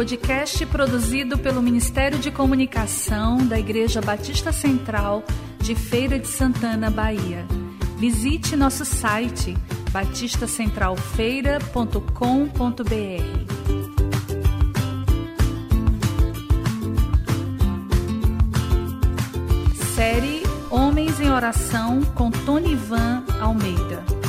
podcast produzido pelo Ministério de Comunicação da Igreja Batista Central de Feira de Santana, Bahia. Visite nosso site batistacentralfeira.com.br. Série Homens em Oração com Tony Van Almeida.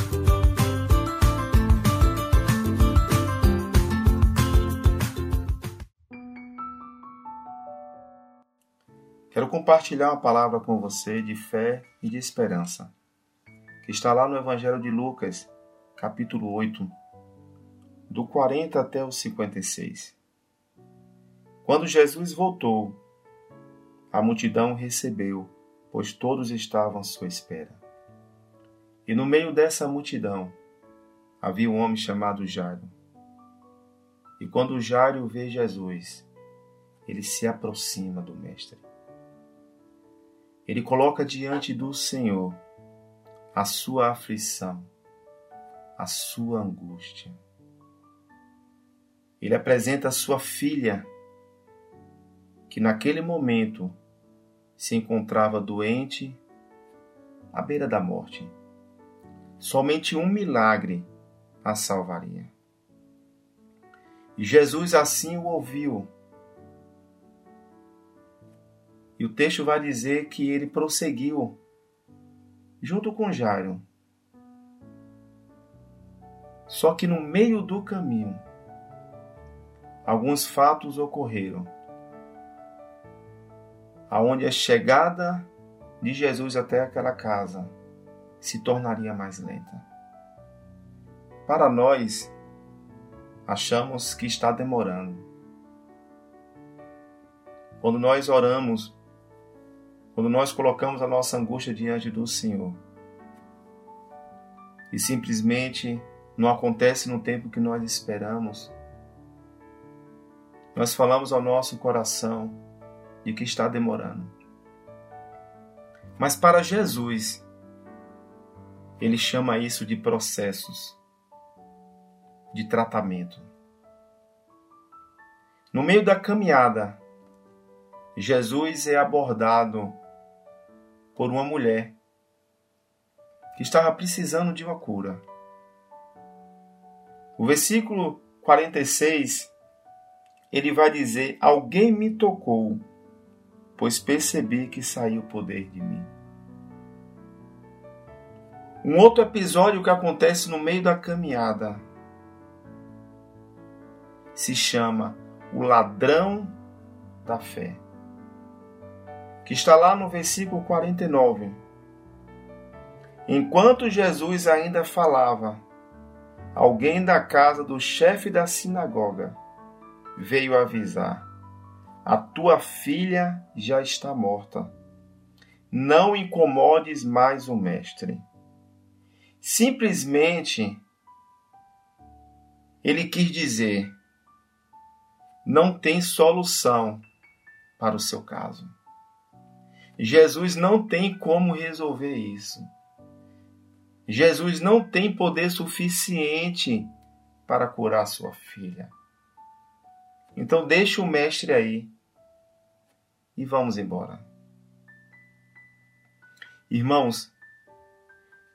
Quero compartilhar uma palavra com você de fé e de esperança, que está lá no Evangelho de Lucas, capítulo 8, do 40 até o 56. Quando Jesus voltou, a multidão recebeu, pois todos estavam à sua espera. E no meio dessa multidão havia um homem chamado Jairo. E quando Jairo vê Jesus, ele se aproxima do Mestre ele coloca diante do Senhor a sua aflição, a sua angústia. Ele apresenta a sua filha, que naquele momento se encontrava doente à beira da morte. Somente um milagre a salvaria. E Jesus assim o ouviu E o texto vai dizer que ele prosseguiu junto com Jairo. Só que no meio do caminho, alguns fatos ocorreram, aonde a chegada de Jesus até aquela casa se tornaria mais lenta. Para nós, achamos que está demorando. Quando nós oramos quando nós colocamos a nossa angústia diante do Senhor e simplesmente não acontece no tempo que nós esperamos, nós falamos ao nosso coração de que está demorando. Mas para Jesus, ele chama isso de processos de tratamento. No meio da caminhada, Jesus é abordado por uma mulher que estava precisando de uma cura. O versículo 46 ele vai dizer: Alguém me tocou, pois percebi que saiu o poder de mim. Um outro episódio que acontece no meio da caminhada se chama O Ladrão da Fé que está lá no versículo 49. Enquanto Jesus ainda falava, alguém da casa do chefe da sinagoga veio avisar: A tua filha já está morta. Não incomodes mais o mestre. Simplesmente ele quis dizer: não tem solução para o seu caso. Jesus não tem como resolver isso. Jesus não tem poder suficiente para curar sua filha. Então deixe o mestre aí e vamos embora. Irmãos,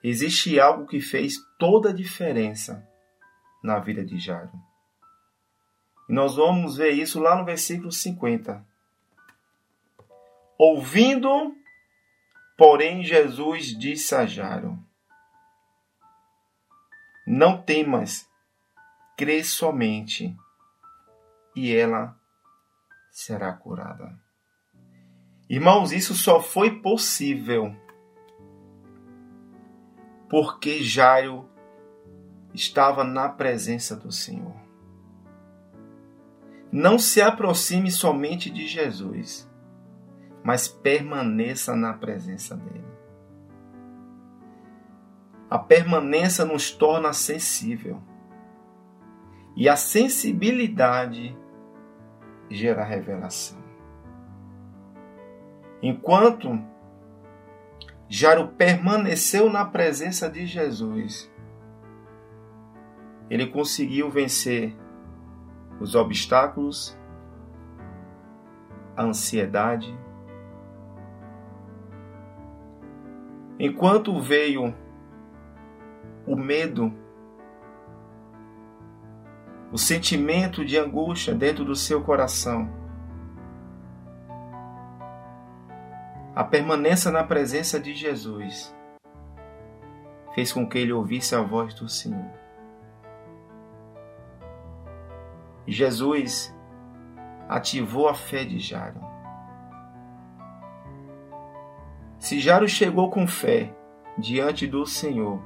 existe algo que fez toda a diferença na vida de Jairo. E nós vamos ver isso lá no versículo 50. Ouvindo, porém, Jesus disse a Jairo: Não temas, crê somente, e ela será curada. Irmãos, isso só foi possível porque Jairo estava na presença do Senhor. Não se aproxime somente de Jesus mas permaneça na presença dele. A permanência nos torna sensível. E a sensibilidade gera revelação. Enquanto Jairo permaneceu na presença de Jesus, ele conseguiu vencer os obstáculos a ansiedade. Enquanto veio o medo, o sentimento de angústia dentro do seu coração, a permanência na presença de Jesus fez com que ele ouvisse a voz do Senhor. Jesus ativou a fé de Jairo. Se Jairo chegou com fé diante do Senhor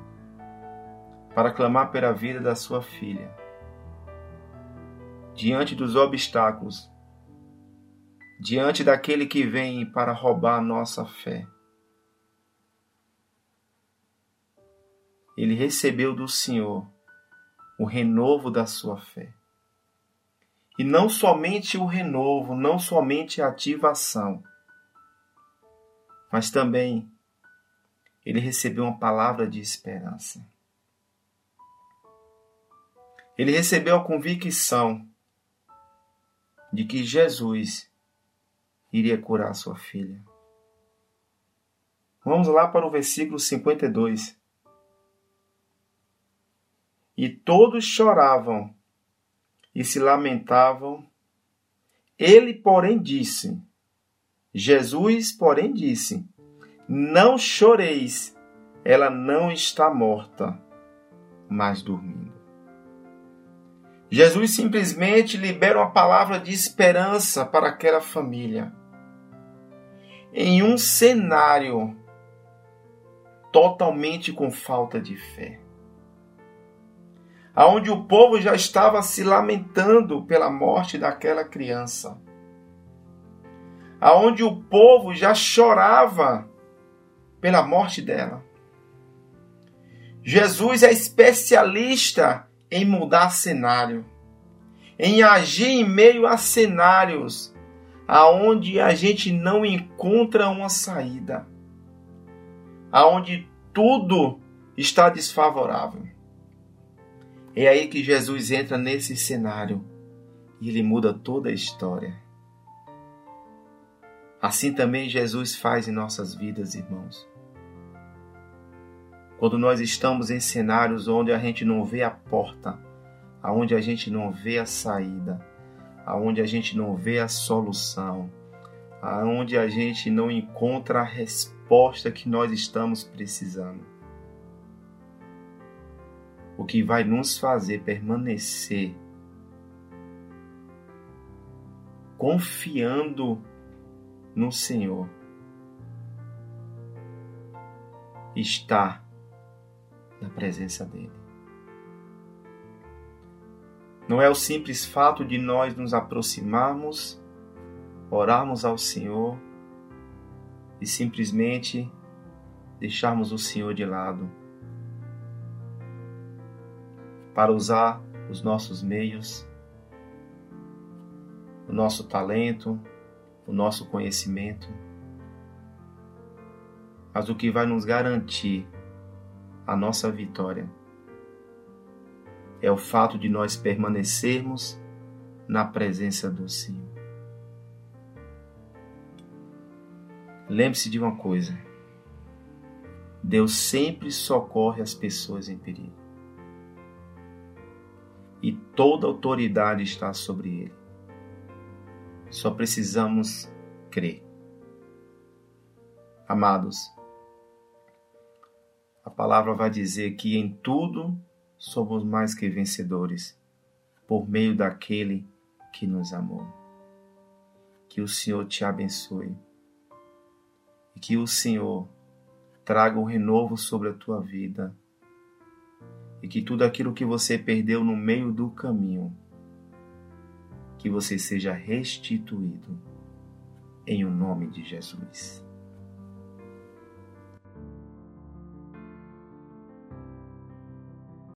para clamar pela vida da sua filha, diante dos obstáculos, diante daquele que vem para roubar a nossa fé, ele recebeu do Senhor o renovo da sua fé. E não somente o renovo, não somente a ativação, mas também ele recebeu uma palavra de esperança. Ele recebeu a convicção de que Jesus iria curar sua filha. Vamos lá para o versículo 52. E todos choravam e se lamentavam. Ele, porém, disse: Jesus, porém, disse: Não choreis, ela não está morta, mas dormindo. Jesus simplesmente libera uma palavra de esperança para aquela família. Em um cenário totalmente com falta de fé aonde o povo já estava se lamentando pela morte daquela criança, aonde o povo já chorava pela morte dela. Jesus é especialista em mudar cenário, em agir em meio a cenários aonde a gente não encontra uma saída, aonde tudo está desfavorável. É aí que Jesus entra nesse cenário e ele muda toda a história. Assim também Jesus faz em nossas vidas, irmãos. Quando nós estamos em cenários onde a gente não vê a porta, aonde a gente não vê a saída, aonde a gente não vê a solução, aonde a gente não encontra a resposta que nós estamos precisando o que vai nos fazer permanecer confiando no Senhor. Está na presença dEle. Não é o simples fato de nós nos aproximarmos, orarmos ao Senhor e simplesmente deixarmos o Senhor de lado para usar os nossos meios, o nosso talento, o nosso conhecimento. Mas o que vai nos garantir a nossa vitória é o fato de nós permanecermos na presença do Senhor. Lembre-se de uma coisa: Deus sempre socorre as pessoas em perigo e toda autoridade está sobre ele. Só precisamos crer. Amados, a palavra vai dizer que em tudo somos mais que vencedores por meio daquele que nos amou. Que o Senhor te abençoe e que o Senhor traga um renovo sobre a tua vida e que tudo aquilo que você perdeu no meio do caminho, que você seja restituído em o nome de Jesus.